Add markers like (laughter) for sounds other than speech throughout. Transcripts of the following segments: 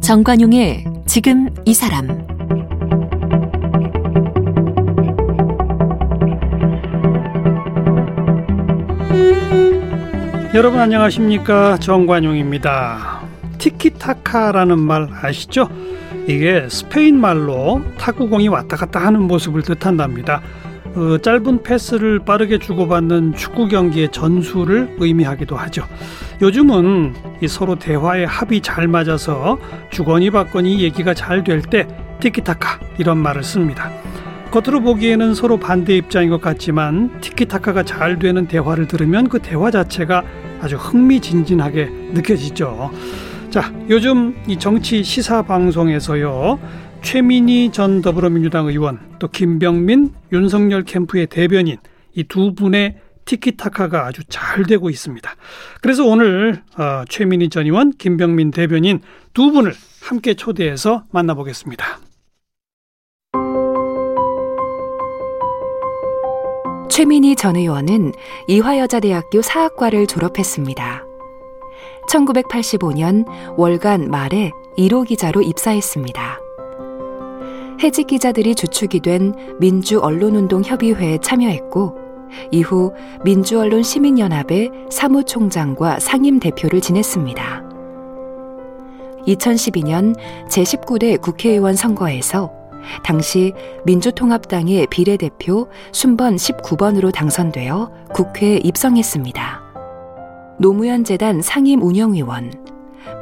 정관용의 지금 이 사람 여러분 안녕하십니까 정관용입니다. 티키타카라는 말 아시죠? 이게 스페인 말로 탁구공이 왔다 갔다 하는 모습을 뜻한답니다. 어, 짧은 패스를 빠르게 주고받는 축구 경기의 전술을 의미하기도 하죠. 요즘은 서로 대화의 합이 잘 맞아서 주거니 받거니 얘기가 잘 될 때 티키타카 이런 말을 씁니다. 겉으로 보기에는 서로 반대 입장인 것 같지만 티키타카가 잘 되는 대화를 들으면 그 대화 자체가 아주 흥미진진하게 느껴지죠. 자, 요즘 이 정치 시사 방송에서요. 최민희 전 더불어민주당 의원 또 김병민 윤석열 캠프의 대변인 이 두 분의 티키타카가 아주 잘 되고 있습니다. 그래서 오늘 어, 최민희 전 의원, 김병민 대변인 두 분을 함께 초대해서 만나보겠습니다. 최민희 전 의원은 이화여자대학교 사학과를 졸업했습니다. 1985년 월간 말에 1호 기자로 입사했습니다. 해직 기자들이 주축이 된 민주 언론운동 협의회에 참여했고 이후 민주언론 시민연합의 사무총장과 상임 대표를 지냈습니다. 2012년 제19대 국회의원 선거에서 당시 민주통합당의 비례대표 순번 19번으로 당선되어 국회에 입성했습니다. 노무현 재단 상임 운영위원,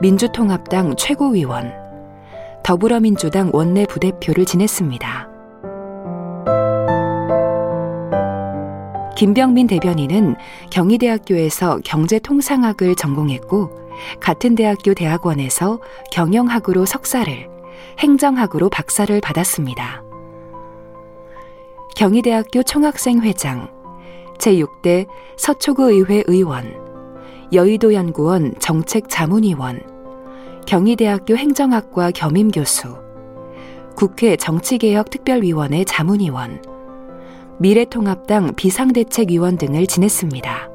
민주통합당 최고위원, 더불어민주당 원내 부대표를 지냈습니다. 김병민 대변인은 경희대학교에서 경제통상학을 전공했고 같은 대학교 대학원에서 경영학으로 석사를, 행정학으로 박사를 받았습니다. 경희대학교 총학생회장, 제6대 서초구의회 의원, 여의도연구원 정책자문위원, 경희대학교 행정학과 겸임교수, 국회 정치개혁특별위원회 자문위원, 미래통합당 비상대책위원 등을 지냈습니다.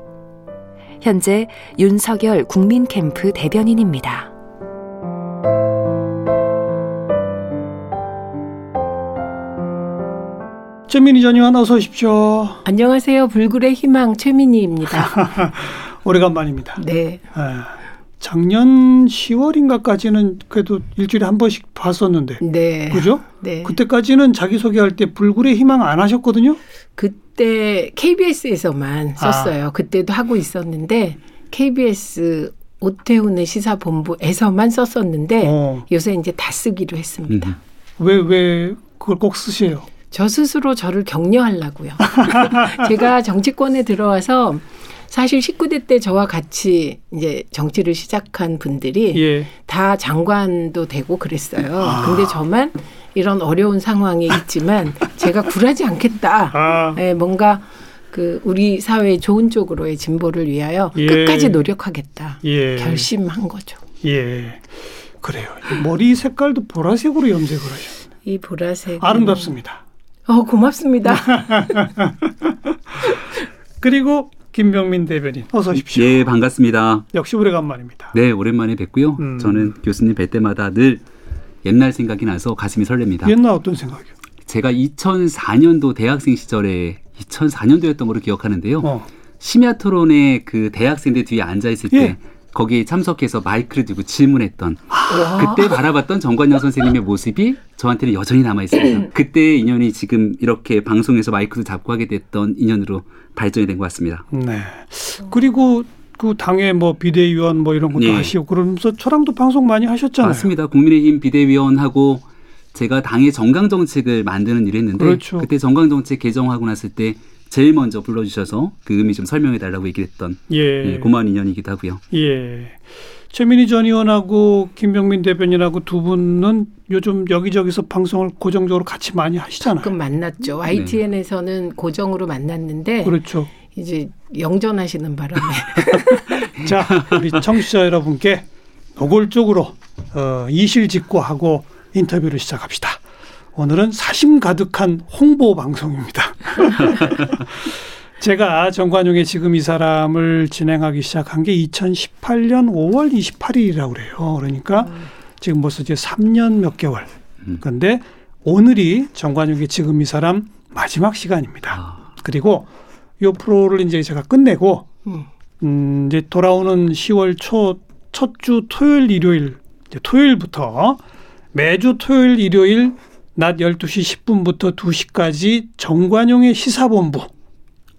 현재 윤석열 국민캠프 대변인입니다. 최민희 전 의원 어서 오십시오. 안녕하세요. 불굴의 희망 최민희입니다. (laughs) 오래간만입니다. 네. 네. 작년 10월인가까지는 그래도 일주일에 한 번씩 봤었는데. 네. 그죠? 네. 그때까지는 자기소개할 때 불굴의 희망 안 하셨거든요? 그때 KBS에서만 아. 썼어요. 아. 그때도 하고 있었는데 KBS 오태훈의 시사본부에서만 썼었는데 어. 요새 이제 다 쓰기로 했습니다. 왜, 왜 그걸 꼭 쓰세요? 저 스스로 저를 격려하려고요. (laughs) 제가 정치권에 들어와서 사실 19대 때 저와 같이 이제 정치를 시작한 분들이 예. 다 장관도 되고 그랬어요. 아. 근데 저만 이런 어려운 상황에 있지만 제가 굴하지 않겠다. 아. 네, 뭔가 그 우리 사회의 좋은 쪽으로의 진보를 위하여 예. 끝까지 노력하겠다. 예. 결심한 거죠. 예. 그래요. 머리 색깔도 보라색으로 염색을 하셨어요. 이 보라색 아름답습니다. 어, 고맙습니다. (laughs) 그리고 김병민 대변인 어서 오십시오. 예, 반갑습니다. 역시 오래간만입니다. 네, 오랜만에 뵙고요. 음. 저는 교수님 뵐 때마다 늘 옛날 생각이 나서 가슴이 설렙니다. 옛날 어떤 생각이요? 제가 2004년도 대학생 시절에 2004년도였던 걸로 기억하는데요. 어. 심야 토론에 그 대학생들 뒤에 앉아 있을 때 예. 거기에 참석해서 마이크를 들고 질문했던 아. 그때 바라봤던 정관영 선생님의 모습이 저한테는 여전히 남아 있습니다. 그때 인연이 지금 이렇게 방송에서 마이크를 잡고 하게 됐던 인연으로 발전이 된 것 같습니다. 네. 그리고 그 당의 뭐 비대위원 뭐 이런 것도 네. 하시고 그러면서 저랑도 방송 많이 하셨잖아요. 맞습니다. 국민의힘 비대위원하고 제가 당의 정강 정책을 만드는 일을 했는데 그렇죠. 그때 정강 정책 개정하고 났을 때 제일 먼저 불러주셔서 그 의미 좀 설명해 달라고 얘기를 했던 예. 예, 고마운 인연이기도 하고요. 예. 최민희 전 의원하고 김병민 대변인하고 두 분은 요즘 여기저기서 방송을 고정적으로 같이 많이 하시잖아요. 가끔 만났죠. YTN에서는 네. 고정으로 만났는데 그렇죠. 이제 영전하시는 바람에 (laughs) 자 우리 청취자 여러분께 노골적으로 어, 이실직고하고 인터뷰를 시작합시다. 오늘은 사심 가득한 홍보 방송입니다. (laughs) 제가 정관용의 지금 이 사람을 진행하기 시작한 게 2018년 5월 28일이라고 그래요. 그러니까 음. 지금 벌써 이제 3년 몇 개월. 음. 근데 오늘이 정관용의 지금 이 사람 마지막 시간입니다. 아. 그리고 요 프로를 이제 제가 끝내고 음, 음 이제 돌아오는 10월 초 첫 주 토요일 일요일 이제 토요일부터 매주 토요일 일요일 낮 12시 10분부터 2시까지 정관용의 시사본부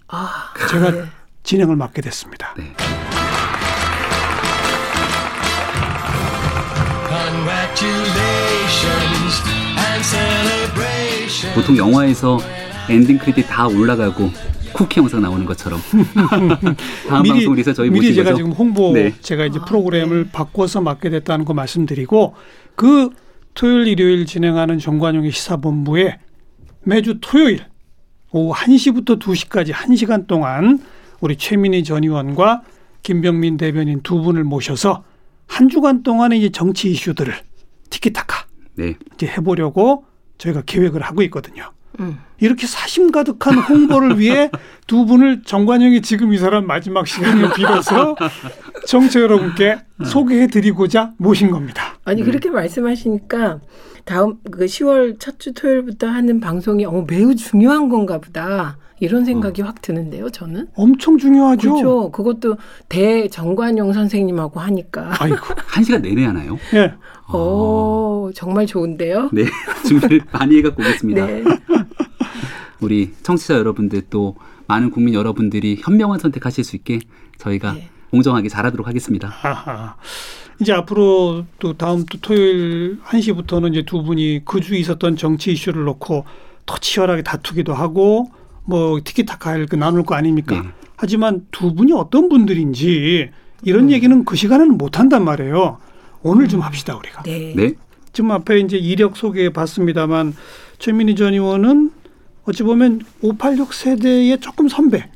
아, 제가 네. 진행을 맡게 됐습니다. 네. 보통 영화에서 엔딩 크레딧 다 올라가고 쿠키 영상 나오는 것처럼 (laughs) 다음 미리, 방송을 위해서 저희 미리 제가 거죠? 지금 홍보 네. 제가 이제 프로그램을 네. 바꿔서 맡게 됐다는 거 말씀드리고 그 토요일 일요일 진행하는 정관용의 시사본부에 매주 토요일 오후 1시부터 2시까지 1시간 동안 우리 최민희 전 의원과 김병민 대변인 두 분을 모셔서 한 주간 동안의 이제 정치 이슈들을 티키타카 네. 이제 해보려고 저희가 계획을 하고 있거든요. 음. 이렇게 사심 가득한 홍보를 위해 두 분을 정관영이 지금 이 사람 마지막 시간을 빌어서 청취 여러분께 소개해드리고자 모신 겁니다. 아니 그렇게 말씀하시니까 다음 그 10월 첫 주 토요일부터 하는 방송이 어, 매우 중요한 건가 보다. 이런 생각이 어. 확 드는데요, 저는. 엄청 중요하죠. 그렇죠. 그것도 대정관용 선생님하고 하니까. 아이고, 한 시간 내내 하나요? 네. 오, 정말 좋은데요? 네. (laughs) 준비를 많이 해갖고 오겠습니다. 네. 우리 청취자 여러분들 또 많은 국민 여러분들이 현명한 선택하실 수 있게 저희가 네. 공정하게 잘하도록 하겠습니다. 아하. 이제 앞으로 또 다음 또 토요일 1시부터는 이제 두 분이 그 주에 있었던 정치 이슈를 놓고 더 치열하게 다투기도 하고 뭐 티키타카 할거 나눌 거 아닙니까? 네. 하지만 두 분이 어떤 분들인지 이런 음. 얘기는 그 시간에는 못 한단 말이에요. 오늘 좀 합시다 우리가. 네. 네. 지금 앞에 이제 이력 소개해 봤습니다만 최민희 전 의원은 어찌 보면 586 세대의 조금 선배.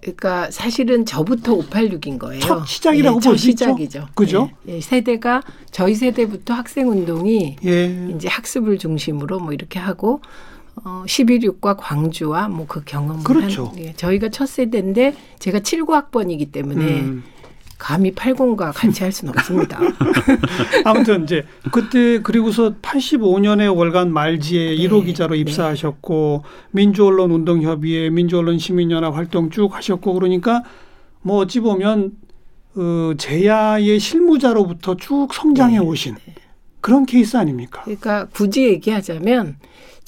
그러니까 사실은 저부터 586인 거예요. 첫 시작이라고 네, 볼수 있죠. 시작이죠. 그죠? 네, 네, 세대가 저희 세대부터 학생 운동이 예. 이제 학습을 중심으로 뭐 이렇게 하고 어, 11.6과 광주와 뭐 그 경험을 그렇죠. 한, 예, 저희가 첫 세대인데 제가 79학번이기 때문에 음. 감히 80과 같이 할 수는 없습니다. (laughs) 아무튼 이제 그때 그리고서 85년에 월간 말지에 네. 1호 기자로 네. 입사하셨고 네. 민주언론 운동협의회 민주언론 시민연합 활동 쭉 하셨고 그러니까 뭐 어찌 보면 어, 제야의 실무자로부터 쭉 성장해 네. 오신 네. 그런 케이스 아닙니까? 그러니까 굳이 얘기하자면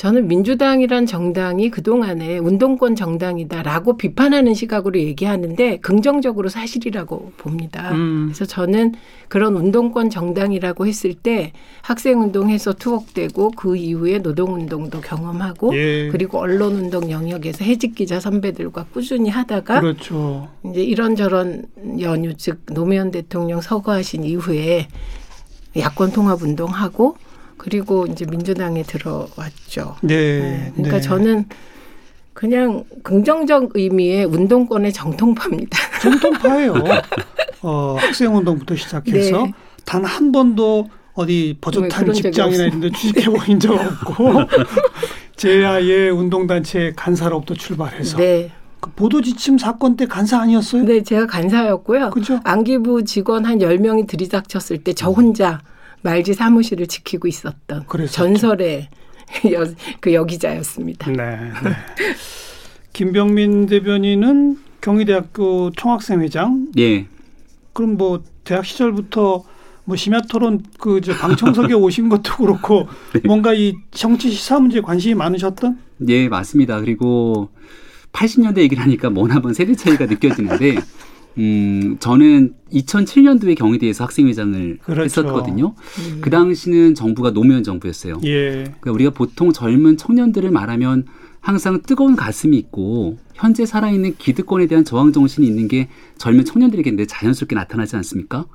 저는 민주당이란 정당이 그동안에 운동권 정당이다라고 비판하는 시각으로 얘기하는데 긍정적으로 사실이라고 봅니다. 음. 그래서 저는 그런 운동권 정당이라고 했을 때 학생운동해서 투옥되고 그 이후에 노동운동도 경험하고 예. 그리고 언론운동 영역에서 해직기자 선배들과 꾸준히 하다가 그렇죠. 이제 이런저런 연유 즉 노무현 대통령 서거하신 이후에 야권 통합 운동하고 그리고 이제 민주당에 들어왔죠. 네. 네. 그러니까 네. 저는 그냥 긍정적 의미의 운동권의 정통파입니다. (laughs) 정통파예요. 어, 학생 운동부터 시작해서 네. 단한 번도 어디 버젓한 직장이나 이런 데 취직해 보인 적 없고 (laughs) 제야의 운동단체 간사로부터 출발해서 네. 그 보도 지침 사건 때 간사 아니었어요? 네, 제가 간사였고요. 그죠? 안기부 직원 한 열명이 들이닥쳤을 때 저 혼자 말지 사무실을 지키고 있었던 그랬었죠. 전설의 (laughs) 여, 그 여기자였습니다. 네, 네. 김병민 대변인은 경희대학교 총학생회장. 예. 그럼 뭐 대학 시절부터 뭐 심야 토론 그 저 방청석에 (laughs) 오신 것도 그렇고 네. 뭔가 이 정치 시사 문제에 관심이 많으셨던? 예, 맞습니다. 그리고 80년대 얘기를 하니까 뭐나번 세대 차이가 느껴지는데 음, 저는 2007년도에 경희대에서 학생회장을 그렇죠. 했었거든요. 음. 그 당시는 정부가 노무현 정부였어요. 예. 그러니까 우리가 보통 젊은 청년들을 말하면 항상 뜨거운 가슴이 있고 현재 살아있는 기득권에 대한 저항 정신이 있는 게 젊은 청년들에게 자연스럽게 나타나지 않습니까?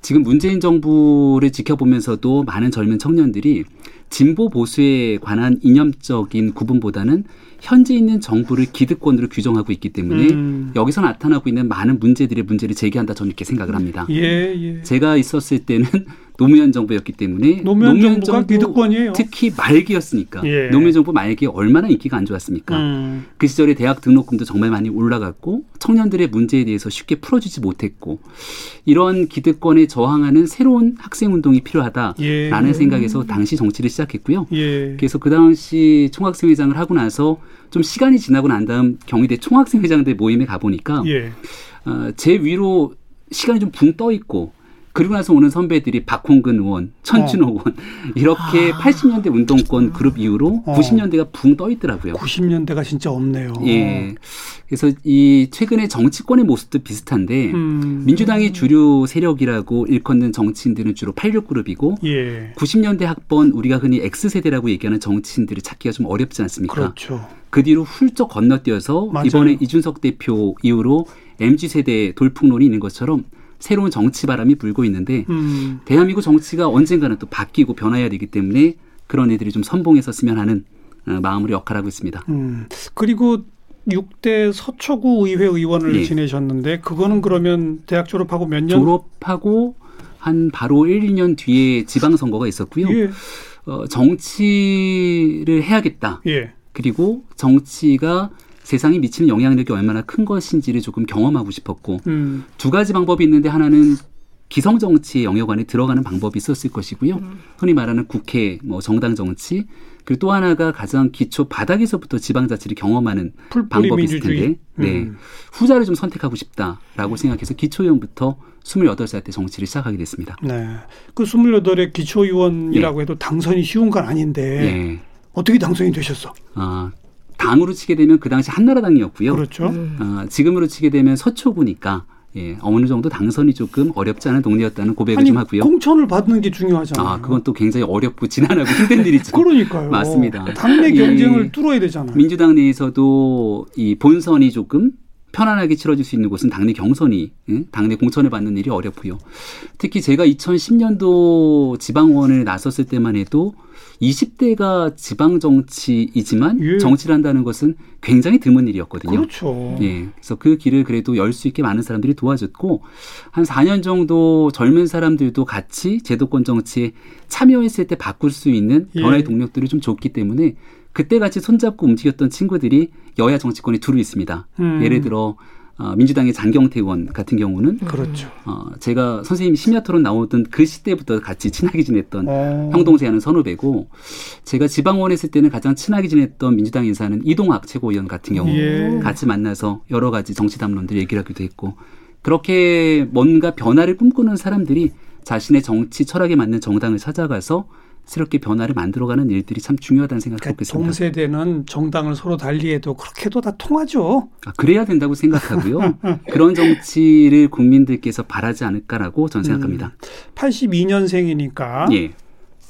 지금 문재인 정부를 지켜보면서도 많은 젊은 청년들이 진보 보수에 관한 이념적인 구분보다는 현재 있는 정부를 기득권으로 규정하고 있기 때문에 음. 여기서 나타나고 있는 많은 문제들의 문제를 제기한다 저는 이렇게 생각을 합니다. 예, 예. 제가 있었을 때는 노무현 정부였기 때문에 노무현, 노무현 정부가 기득권이에요. 특히 말기였으니까 예. 노무현 정부 말기에 얼마나 인기가 안 좋았습니까? 음. 그 시절에 대학 등록금도 정말 많이 올라갔고 청년들의 문제에 대해서 쉽게 풀어주지 못했고 이런 기득권에 저항하는 새로운 학생 운동이 필요하다라는 예. 생각에서 당시 정치를 시작했고요. 예. 그래서 그 당시 총학생 회장을 하고 나서 좀 시간이 지나고 난 다음 경희대 총학생 회장들 모임에 가 보니까 예. 어, 제 위로 시간이 좀 붕 떠 있고 그리고 나서 오는 선배들이 박홍근 의원, 천준호 어. 의원 (laughs) 이렇게 아. 80년대 운동권 그룹 이후로 어. 90년대가 붕 떠 있더라고요. 90년대가 진짜 없네요. 예. 그래서 이 최근에 정치권의 모습도 비슷한데 음. 민주당의 주류 세력이라고 일컫는 정치인들은 주로 86 그룹이고 예. 90년대 학번 우리가 흔히 X세대라고 얘기하는 정치인들을 찾기가 좀 어렵지 않습니까? 그렇죠. 그 뒤로 훌쩍 건너뛰어서 맞아요. 이번에 이준석 대표 이후로 MZ세대 돌풍론이 있는 것처럼 새로운 정치 바람이 불고 있는데 음. 대한민국 정치가 언젠가는 또 바뀌고 변화해야 되기 때문에 그런 애들이 좀 선봉했었으면 하는 어, 마음으로 역할하고 있습니다. 음. 그리고 6대 서초구 의회 의원을 네. 지내셨는데 그거는 그러면 대학 졸업하고 몇 년? 졸업하고 한 바로 1, 2년 뒤에 지방선거가 있었고요. 예. 어, 정치를 해야겠다. 예. 그리고 정치가 세상에 미치는 영향력이 얼마나 큰 것인지를 조금 경험하고 싶었고 음. 두 가지 방법이 있는데 하나는 기성 정치의 영역 안에 들어가는 방법이 있었을 것이고요. 음. 흔히 말하는 국회, 뭐 정당 정치, 그리고 또 하나가 가장 기초 바닥에서부터 지방자치를 경험하는 방법이 있을 텐데, 네 음. 후자를 좀 선택하고 싶다라고 생각해서 기초의원부터 28살 때 정치를 시작하게 됐습니다. 네, 그 28의 기초의원이라고 네. 해도 당선이 쉬운 건 아닌데 네. 어떻게 당선이 되셨어? 아 당으로 치게 되면 그 당시 한나라당이었고요. 그렇죠. 음. 어, 지금으로 치게 되면 서초구니까 예, 어느 정도 당선이 조금 어렵지 않은 동네였다는 고백을 아니, 좀 하고요. 공천을 받는 게 중요하잖아요. 아, 그건 또 굉장히 어렵고 지난하고 힘든 일이죠. (laughs) 그러니까요. 맞습니다. 당내 경쟁을 예, 뚫어야 되잖아요. 민주당 내에서도 이 본선이 조금 편안하게 치러질 수 있는 곳은 당내 경선이 당내 공천을 받는 일이 어렵고요. 특히 제가 2010년도 지방원을 나섰을 때만 해도 20대가 지방 정치이지만 예. 정치를 한다는 것은 굉장히 드문 일이었거든요. 그렇죠. 예. 그래서 그 길을 그래도 열 수 있게 많은 사람들이 도와줬고 한 4년 정도 젊은 사람들도 같이 제도권 정치에 참여했을 때 바꿀 수 있는 예. 변화의 예. 동력들을 좀 줬기 때문에 그때 같이 손잡고 움직였던 친구들이 여야 정치권에 두루 있습니다. 음. 예를 들어 어, 민주당의 장경태 의원 같은 경우는 그렇죠. 어, 제가 선생님 심야 토론 나오던 그 시대부터 같이 친하게 지냈던 오. 어. 형동생하는 선후배고 제가 지방원 했을 때는 가장 친하게 지냈던 민주당 인사는 이동학 최고위원 같은 경우 예. 같이 만나서 여러 가지 정치 담론들 얘기를 하기도 했고 그렇게 뭔가 변화를 꿈꾸는 사람들이 자신의 정치 철학에 맞는 정당을 찾아가서 새롭게 변화를 만들어가는 일들이 참 중요하다는 생각을 그러니까 갖고 있습니다. 동세대는 정당을 서로 달리해도 그렇게도 다 통하죠. 아, 그래야 된다고 생각하고요. (laughs) 그런 정치를 국민들께서 바라지 않을까라고 전 생각합니다. 음, 82년생이니까 예.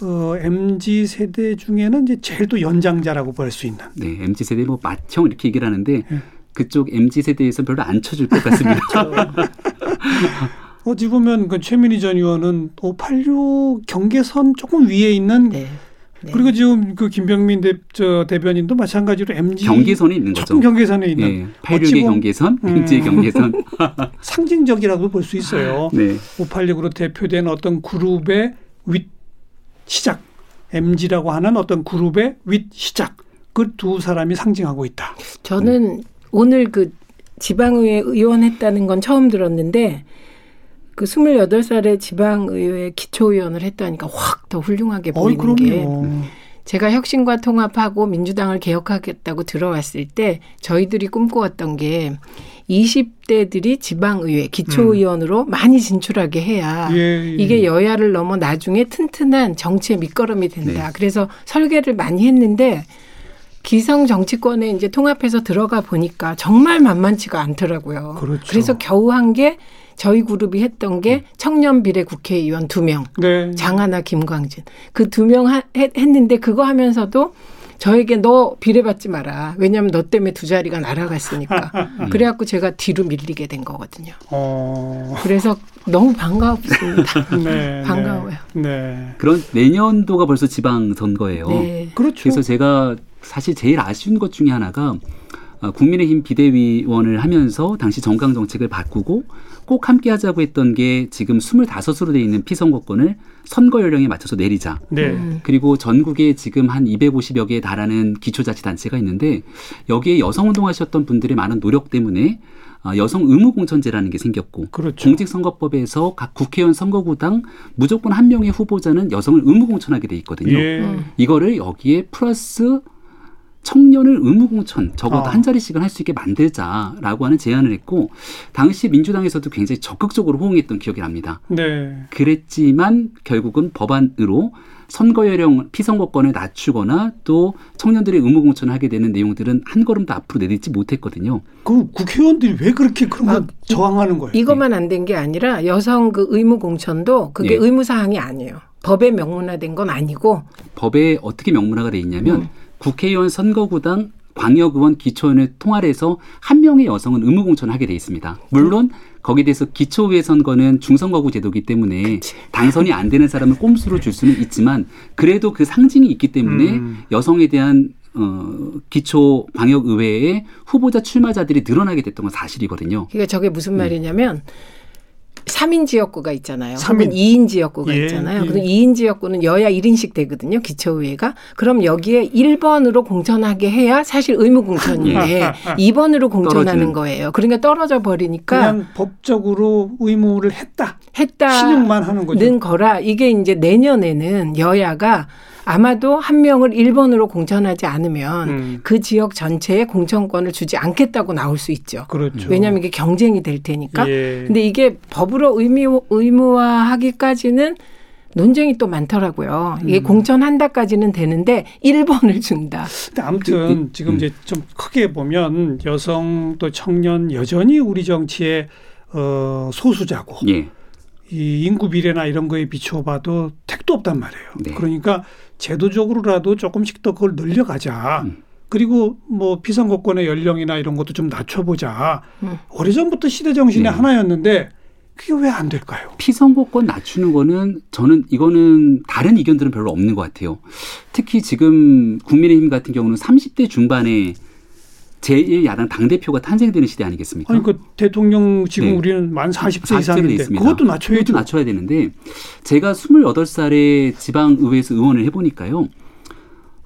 어, MZ 세대 중에는 이제 제일 또 연장자라고 볼 수 있는. 네, MZ 세대 뭐 맏형 이렇게 얘기를 하는데 예. 그쪽 MZ 세대에서 별로 안 쳐줄 것 같습니다. (laughs) 어찌 보면 그 최민희 전 의원은 586 경계선 조금 위에 있는 네. 네. 그리고 지금 그 김병민 대, 저 대변인도 마찬가지로 MG 경계선에 있는 거죠. 조금 경계선에 있는 네. 86의 경계선, MG의 음. 경계선. (laughs) 상징적이라고 볼 수 있어요. (laughs) 네. 586으로 대표된 어떤 그룹의 윗 시작, MG라고 하는 어떤 그룹의 윗 시작. 그 두 사람이 상징하고 있다. 저는 오늘 그 지방의회 의원 했다는 건 처음 들었는데 그 28살에 지방의회 기초의원을 했다니까 확 더 훌륭하게 보이는 게 제가 혁신과 통합하고 민주당을 개혁하겠다고 들어왔을 때 저희들이 꿈꿔왔던 게 20대들이 지방의회 기초의원으로 음. 많이 진출하게 해야 예, 예. 이게 여야를 넘어 나중에 튼튼한 정치의 밑거름이 된다. 네. 그래서 설계를 많이 했는데 기성 정치권에 이제 통합해서 들어가 보니까 정말 만만치가 않더라고요. 그렇죠. 그래서 겨우 한게 저희 그룹이 했던 게 청년 비례 국회의원 두 명, 네. 장하나 김광진 그 두 명 했는데 그거 하면서도 저에게 너 비례받지 마라. 왜냐하면 너 때문에 두 자리가 날아갔으니까. (laughs) 그래갖고 제가 뒤로 밀리게 된 거거든요. 어. 그래서 너무 반가웠습니다. (laughs) 네, 반가워요. 네. 네. 그런 내년도가 벌써 지방 선거예요. 네. 그렇죠. 그래서 제가 사실 제일 아쉬운 것 중에 하나가 어, 국민의힘 비대위원을 하면서 당시 정강 정책을 바꾸고 꼭 함께 하자고 했던 게 지금 25으로 돼 있는 피선거권을 선거 연령에 맞춰서 내리자. 네. 음. 그리고 전국에 지금 한 250여 개에 달하는 기초자치단체가 있는데 여기에 여성 운동하셨던 분들의 많은 노력 때문에 아, 여성 의무 공천제라는 게 생겼고 그렇죠. 공직선거법에서 각 국회의원 선거구당 무조건 한 명의 후보자는 여성을 의무 공천하게 돼 있거든요. 예. 이거를 여기에 플러스 청년을 의무공천 적어도 어. 한 자리씩은 할 수 있게 만들자라고 하는 제안을 했고 당시 민주당에서도 굉장히 적극적으로 호응했던 기억이 납니다. 네. 그랬지만 결국은 법안으로 선거 연령 피선거권을 낮추거나 또 청년들의 의무 공천을 하게 되는 내용들은 한 걸음 더 앞으로 내딛지 못했거든요. 그럼 국회의원들이 왜 그렇게 그런 거 아, 저항하는 거예요? 이것만 안 된 게 아니라 여성 그 의무 공천도 그게 네. 의무 사항이 아니에요. 법에 명문화된 건 아니고 법에 어떻게 명문화가 돼 있냐면 음. 국회의원 선거구당 광역의원 기초의원을 통할해서 한 명의 여성은 의무공천을 하게 돼 있습니다. 물론 거기에 대해서 기초의회 선거는 중선거구 제도이기 때문에 그치. 당선이 안 되는 사람을 꼼수로 줄 수는 있지만 그래도 그 상징이 있기 때문에 음. 여성에 대한 어, 기초 광역 의회의 후보자 출마자들이 늘어나게 됐던 건 사실이거든요. 그러니까 저게 무슨 말이냐면 음. 3인 지역구가 있잖아요. 3인. 2인 지역구가 예, 있잖아요. 예. 그럼 2인 지역구는 여야 1인씩 되거든요. 기초의회가. 그럼 여기에 1번으로 공천하게 해야 사실 의무 공천인데 2번으로 공천하는 떨어지는. 거예요. 그러니까 떨어져 버리니까 그냥 법적으로 의무를 했다. 했다. 신용만 하는 거죠. 는 거라 이게 이제 내년에는 여야가 아마도 한 명을 1번으로 공천하지 않으면 음. 그 지역 전체에 공천권을 주지 않겠다고 나올 수 있죠. 그렇죠. 왜냐하면 이게 경쟁이 될 테니까. 예. 근데 이게 법으로 의미, 의무화하기까지는 논쟁이 또 많더라고요. 이게 음. 공천한다까지는 되는데 1번을 준다. 근데 아무튼 음. 지금 이제 좀 크게 보면 여성 또 청년 여전히 우리 정치의 어, 소수자고. 예. 이 인구 비례나 이런 거에 비춰봐도 택도 없단 말이에요. 네. 그러니까 제도적으로라도 조금씩 더 그걸 늘려가자. 음. 그리고 뭐 피선거권의 연령이나 이런 것도 좀 낮춰보자. 음. 오래전부터 시대 정신의 네. 하나였는데 그게 왜 안 될까요? 피선거권 낮추는 거는 저는 이거는 다른 의견들은 별로 없는 것 같아요. 특히 지금 국민의힘 같은 경우는 30대 중반에 제1야당 당대표가 탄생되는 시대 아니겠습니까? 아니, 그 대통령 지금 네. 우리는 만 40세 이상인데 있습니다. 그것도 낮춰야죠. 그것도 낮춰야 되는데 제가 28살에 지방의회에서 의원을 해보니까요.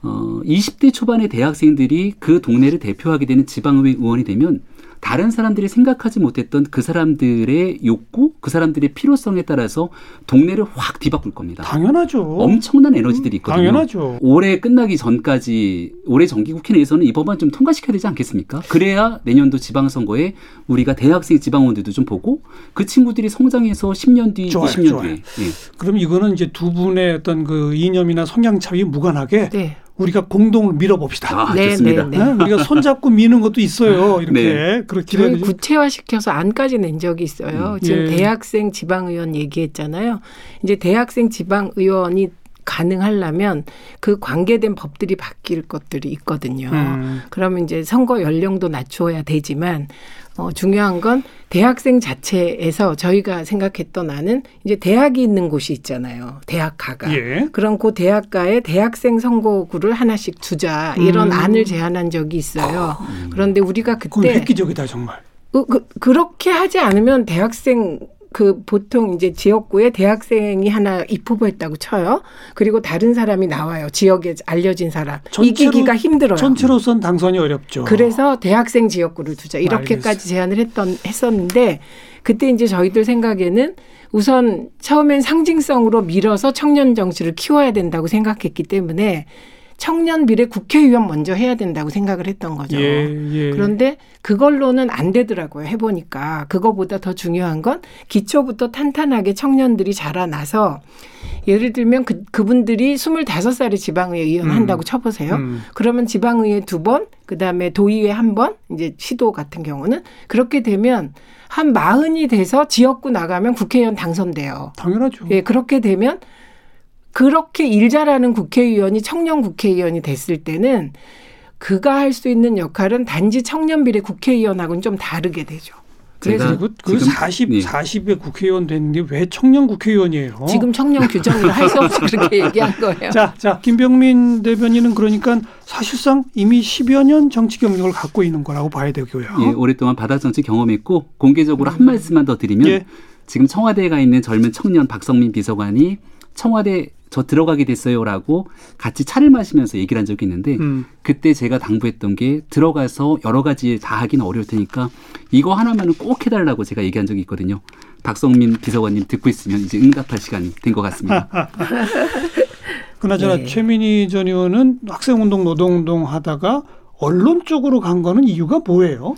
어, 20대 초반의 대학생들이 그 동네를 대표하게 되는 지방의회 의원이 되면 다른 사람들이 생각하지 못했던 그 사람들의 욕구, 그 사람들의 필요성에 따라서 동네를 확 뒤바꿀 겁니다. 당연하죠. 엄청난 에너지들이 있거든요. 당연하죠. 올해 끝나기 전까지 올해 정기국회 내에서는 이 법안 좀 통과시켜야 되지 않겠습니까? 그래야 내년도 지방선거에 우리가 대학생 지방원들도 좀 보고 그 친구들이 성장해서 10년 뒤, 좋아요, 20년 좋아요. 뒤에. 예. 그럼 이거는 이제 두 분의 어떤 그 이념이나 성향 차이 무관하게 네. 우리가 공동을 밀어봅시다. 아, 네, 좋습니다. 네, 네. 우리가 손잡고 미는 것도 있어요. 이렇게 네. 그렇게 구체화시켜서 안까지 낸 적이 있어요. 음. 지금 예. 대학생 지방의원 얘기했잖아요. 이제 대학생 지방의원이 가능하려면 그 관계된 법들이 바뀔 것들이 있거든요. 음. 그러면 이제 선거 연령도 낮추어야 되지만 어, 중요한 건 대학생 자체에서 저희가 생각했던 나는 이제 대학이 있는 곳이 있잖아요. 대학가가. 예. 그럼 그 대학가에 대학생 선거구를 하나씩 두자 이런 음. 안을 제안한 적이 있어요. 음. 그런데 우리가 그때 그건 획기적이다 정말. 그, 그, 그렇게 하지 않으면 대학생 그 보통 이제 지역구에 대학생이 하나 입후보했다고 쳐요. 그리고 다른 사람이 나와요. 지역에 알려진 사람. 전체로, 이기기가 힘들어요. 전체로선 당선이 어렵죠. 그래서 대학생 지역구를 두자 이렇게까지 제안을 했던 했었는데 그때 이제 저희들 생각에는 우선 처음엔 상징성으로 밀어서 청년 정치를 키워야 된다고 생각했기 때문에 청년 비례 국회의원 먼저 해야 된다고 생각을 했던 거죠. 예, 예. 그런데 그걸로는 안 되더라고요. 해보니까 그거보다 더 중요한 건 기초부터 탄탄하게 청년들이 자라나서 예를 들면 그, 그분들이 스물다섯 살에 지방의회 의원 음. 한다고 쳐보세요. 음. 그러면 지방의회 두 번, 그 다음에 도의회 한 번, 이제 시도 같은 경우는 그렇게 되면 한 마흔이 돼서 지역구 나가면 국회의원 당선돼요. 당연하죠. 예, 그렇게 되면 그렇게 일 잘하는 국회의원이 청년 국회의원이 됐을 때는 그가 할 수 있는 역할은 단지 청년 비례 국회의원하고는 좀 다르게 되죠. 제가 그, 그 40, 네. 40의 국회의원 됐는데 왜 청년 국회의원이에요? 지금 청년 규정을 할수 없이 그렇게 얘기한 거예요. 자, 자, 김병민 대변인은 그러니까 사실상 이미 10여 년 정치 경력을 갖고 있는 거라고 봐야 되고요. 예, 오랫동안 바닥 정치 경험했고 공개적으로 음. 한 말씀만 더 드리면 예. 지금 청와대에 가 있는 젊은 청년 박성민 비서관이 청와대 저 들어가게 됐어요라고 같이 차를 마시면서 얘기를 한 적이 있는데 음. 그때 제가 당부했던 게 들어가서 여러 가지 다 하기는 어려울 테니까 이거 하나만은 꼭 해달라고 제가 얘기한 적이 있거든요. 박성민 비서관님 듣고 있으면 이제 응답할 시간이 된 것 같습니다. (laughs) 그나저나 네. 최민희 전 의원은 학생운동, 노동운동 하다가 언론 쪽으로 간 거는 이유가 뭐예요?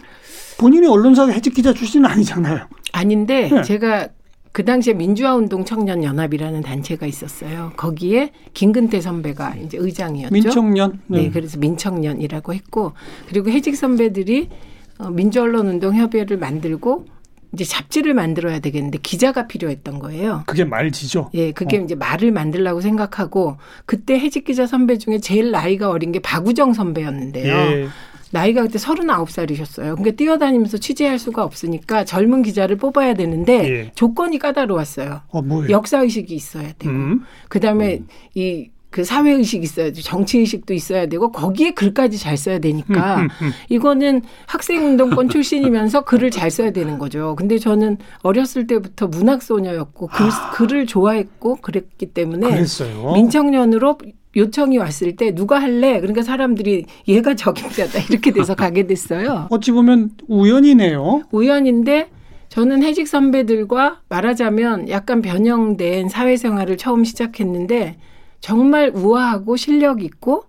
본인이 언론사 해직 기자 출신은 아니잖아요. 아닌데 네. 제가 그 당시에 민주화운동 청년 연합이라는 단체가 있었어요. 거기에 김근태 선배가 이제 의장이었죠. 민청년. 네, 네 그래서 민청년이라고 했고 그리고 해직 선배들이 어, 민주언론운동협의회를 만들고 이제 잡지를 만들어야 되겠는데 기자가 필요했던 거예요. 그게 말지죠. 예, 그게 어. 이제 말을 만들라고 생각하고 그때 해직 기자 선배 중에 제일 나이가 어린 게 박우정 선배였는데요. 예. 나이가 그때 서른아홉 살이셨어요. 그러니까 뛰어다니면서 취재할 수가 없으니까 젊은 기자를 뽑아야 되는데 예. 조건이 까다로웠어요. 어, 역사 의식이 있어야 되고 음. 그다음에 음. 이그 사회 의식이 있어야 돼, 정치 의식도 있어야 되고 거기에 글까지 잘 써야 되니까 음, 음, 음. 이거는 학생 운동권 출신이면서 글을 잘 써야 되는 거죠. 근데 저는 어렸을 때부터 문학 소녀였고 글, 아. 글을 좋아했고 그랬기 때문에 그랬어요. 민청년으로 요청이 왔을 때 누가 할래? 그러니까 사람들이 얘가 적임자다 이렇게 돼서 (laughs) 가게 됐어요. 어찌 보면 우연이네요. 우연인데 저는 해직 선배들과 말하자면 약간 변형된 사회생활을 처음 시작했는데 정말 우아하고 실력 있고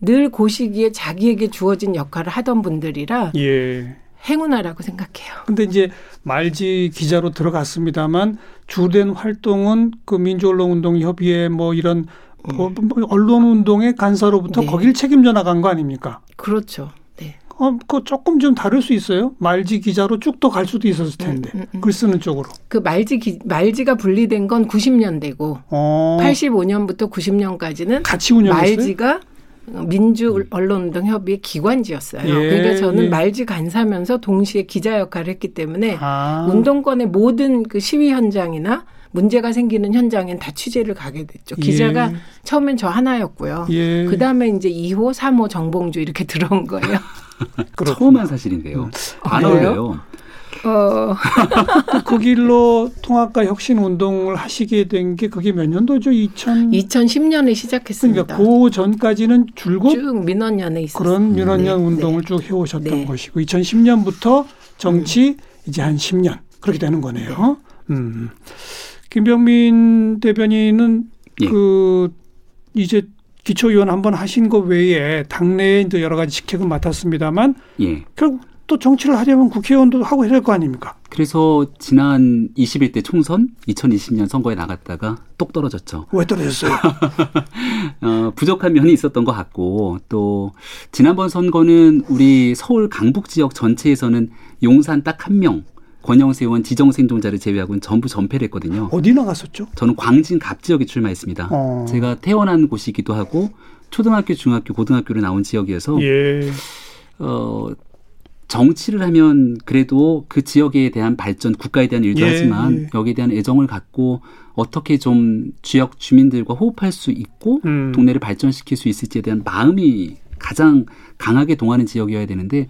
늘 고시기에 자기에게 주어진 역할을 하던 분들이라 예. 행운아라고 생각해요. 근데 이제 말지 기자로 들어갔습니다만 주된 활동은 그 민주언론운동협의회 뭐 이런 뭐, 뭐 언론 운동의 간사로부터 네. 거길 책임져 나간 거 아닙니까? 그렇죠. 네. 어, 그 조금 좀 다를 수 있어요. 말지 기자로 쭉더갈 수도 있었을 텐데 음, 음, 음. 글 쓰는 쪽으로. 그 말지 기, 말지가 분리된 건 90년대고 어. 85년부터 90년까지는 같이 운영했어요. 말지가 민주 언론운동 협의회 기관지였어요. 예, 그러니까 저는 예. 말지 간사면서 동시에 기자 역할을 했기 때문에 아. 운동권의 모든 그 시위 현장이나 문제가 생기는 현장엔 다 취재를 가게 됐죠. 기자가 예. 처음엔 저 하나였고요. 예. 그 다음에 이제 2호, 3호 정봉주 이렇게 들어온 거예요. (laughs) 처음 한 사실인데요. 음. 안 어울려요. 어. (laughs) 그 길로 통합과 혁신 운동을 하시게 된 게 그게 몇 년도죠? 2000 2010년에 시작했습니다. 그러니까 그 전까지는 줄곧 쭉 민원연에 있었어요. 그런 민원연 네. 운동을 네. 쭉 해오셨던 네. 것이고 2010년부터 정치 음. 이제 한 10년 그렇게 되는 거네요. 네. 음. 김병민 대변인은 예. 그 이제 기초위원 한번 하신 거 외에 당내에 이제 여러 가지 직책을 맡았습니다만 예. 결국 또 정치를 하려면 국회의원도 하고 해야 될 거 아닙니까? 그래서 지난 21대 총선 2020년 선거에 나갔다가 똑 떨어졌죠. 왜 떨어졌어요? (laughs) 어, 부족한 면이 있었던 것 같고 또 지난번 선거는 우리 서울 강북 지역 전체에서는 용산 딱 한 명 권영세 의원 지정 생존자를 제외하고는 전부 전패를 했거든요. 어디 나갔었죠? 저는 광진 갑 지역에 출마했습니다. 어. 제가 태어난 곳이기도 하고 초등학교, 중학교, 고등학교를 나온 지역이어서 예. 어, 정치를 하면 그래도 그 지역에 대한 발전, 국가에 대한 일도 예, 하지만 예. 여기에 대한 애정을 갖고 어떻게 좀 지역 주민들과 호흡할 수 있고 음. 동네를 발전시킬 수 있을지에 대한 마음이 가장 강하게 동하는 지역이어야 되는데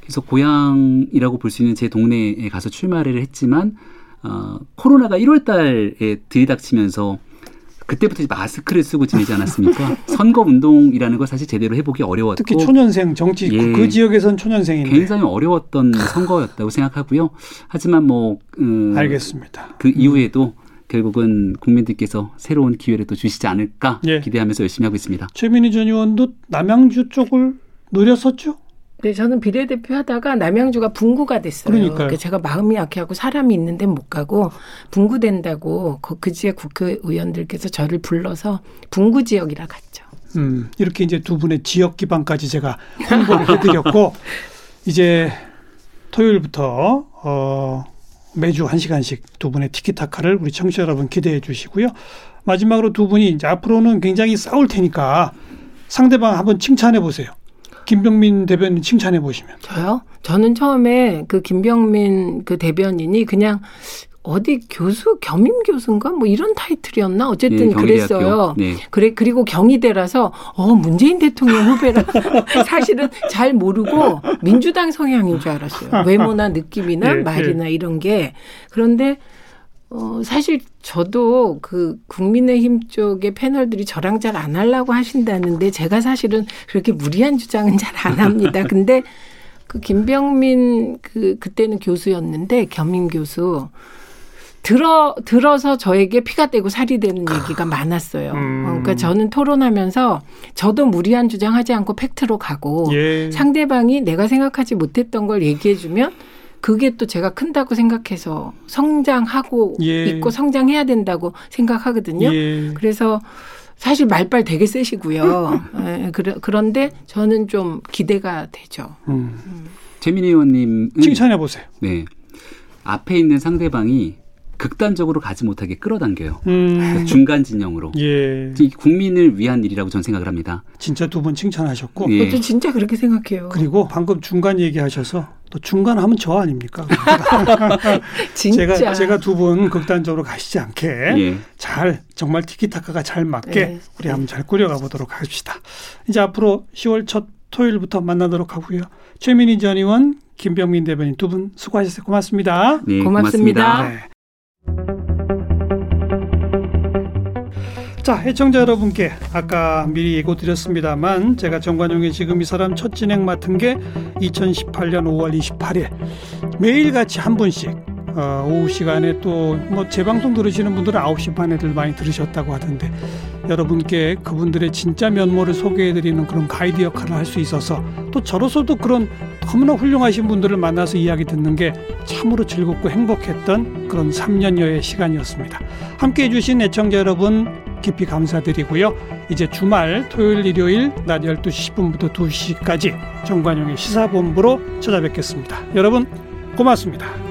그래서 고향이라고 볼 수 있는 제 동네에 가서 출마를 했지만 어, 코로나가 1월 달에 들이닥치면서 그때부터 마스크를 쓰고 지내지 않았습니까? (laughs) 선거 운동이라는 걸 사실 제대로 해보기 어려웠고 특히 초년생 정치 예, 그 지역에선 초년생인데 굉장히 어려웠던 선거였다고 생각하고요. 하지만 뭐 음, 알겠습니다. 그 이후에도 결국은 국민들께서 새로운 기회를 또 주시지 않을까 예. 기대하면서 열심히 하고 있습니다. 최민희 전 의원도 남양주 쪽을 노렸었죠? 네, 저는 비례대표 하다가 남양주가 분구가 됐어요. 그러니까 제가 마음이 약해하고 사람이 있는데 못 가고 분구된다고 그, 그 지역 국회의원들께서 저를 불러서 분구 지역이라 갔죠. 음, 이렇게 이제 두 분의 지역 기반까지 제가 홍보를 해드렸고 (laughs) 이제 토요일부터 어, 매주 한 시간씩 두 분의 티키타카를 우리 청취자 여러분 기대해 주시고요. 마지막으로 두 분이 이제 앞으로는 굉장히 싸울 테니까 상대방 한번 칭찬해 보세요. 김병민 대변인 칭찬해 보시면. 저요? 저는 처음에 그 김병민 그 대변인이 그냥 어디 교수 겸임 교수인가 뭐 이런 타이틀이었나 어쨌든 네, 그랬어요. 네. 그래 그리고 경희대라서 어 문재인 대통령 후배라 (laughs) 사실은 잘 모르고 민주당 성향인 줄 알았어요. 외모나 느낌이나 네, (laughs) 말이나 이런 게 그런데 어, 사실 저도 그 국민의힘 쪽의 패널들이 저랑 잘 안 하려고 하신다는데 제가 사실은 그렇게 무리한 주장은 잘 안 합니다. 근데 그 김병민 그 그때는 교수였는데 겸임 교수 들어 들어서 저에게 피가 떼고 살이 되는 얘기가 많았어요. 음. 그러니까 저는 토론하면서 저도 무리한 주장하지 않고 팩트로 가고 예. 상대방이 내가 생각하지 못했던 걸 얘기해 주면 그게 또 제가 큰다고 생각해서 성장하고 예. 있고 성장해야 된다고 생각하거든요. 예. 그래서 사실 말빨 되게 세시고요. (laughs) 예, 그런데 저는 좀 기대가 되죠. 음. 음. 재민희 의원님 칭찬해 보세요. 네. 앞에 있는 상대방이 극단적으로 가지 못하게 끌어당겨요. 음. 그러니까 중간 진영으로. 예. 국민을 위한 일이라고 저는 생각을 합니다. 진짜 두 분 칭찬하셨고. 예. 저 진짜 그렇게 생각해요. 그리고 방금 중간 얘기하셔서 또 중간 하면 저 아닙니까? (laughs) 진짜. 제가 제가 두 분 극단적으로 가시지 않게 예. 잘 정말 티키타카가 잘 맞게 네. 우리 한번 잘 꾸려가 보도록 합시다. 이제 앞으로 10월 첫 토요일부터 만나도록 하고요. 최민희 전 의원, 김병민 대변인 두 분 수고하셨어요. 고맙습니다. 네, 고맙습니다. 고맙습니다. 네. 자, 애청자 여러분께 아까 미리 예고 드렸습니다만 제가 정관용의 지금 이 사람 첫 진행 맡은 게 2018년 5월 28일. 매일같이 한 분씩 어, 오후 시간에 또 뭐 재방송 들으시는 분들은 9시 반에들 많이 들으셨다고 하던데 여러분께 그분들의 진짜 면모를 소개해드리는 그런 가이드 역할을 할 수 있어서 또 저로서도 그런 너무나 훌륭하신 분들을 만나서 이야기 듣는 게 참으로 즐겁고 행복했던 그런 3년여의 시간이었습니다. 함께 해주신 애청자 여러분 깊이 감사드리고요. 이제 주말 토요일 일요일 낮 12시 10분부터 2시까지 정관용의 시사본부로 찾아뵙겠습니다. 여러분 고맙습니다.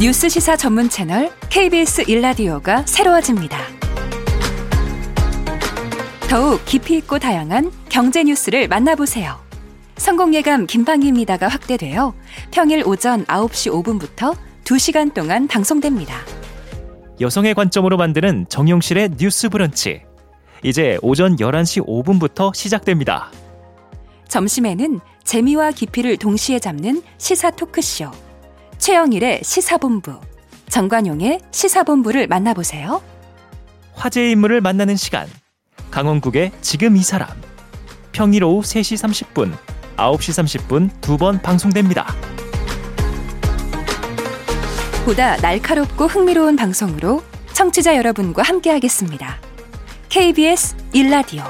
뉴스 시사 전문 채널 KBS 일라디오가 새로워집니다. 더욱 깊이 있고 다양한 경제 뉴스를 만나보세요. 성공 예감 김방희입니다가 확대되어 평일 오전 9시 5분부터 2시간 동안 방송됩니다. 여성의 관점으로 만드는 정용실의 뉴스 브런치. 이제 오전 11시 5분부터 시작됩니다. 점심에는 재미와 깊이를 동시에 잡는 시사 토크쇼. 최영일의 시사본부, 정관용의 시사본부를 만나보세요. 화제의 인물을 만나는 시간. 강원국의 지금 이 사람. 평일 오후 3시 30분, 9시 30분 두 번 방송됩니다. 보다 날카롭고 흥미로운 방송으로 청취자 여러분과 함께하겠습니다. KBS 일라디오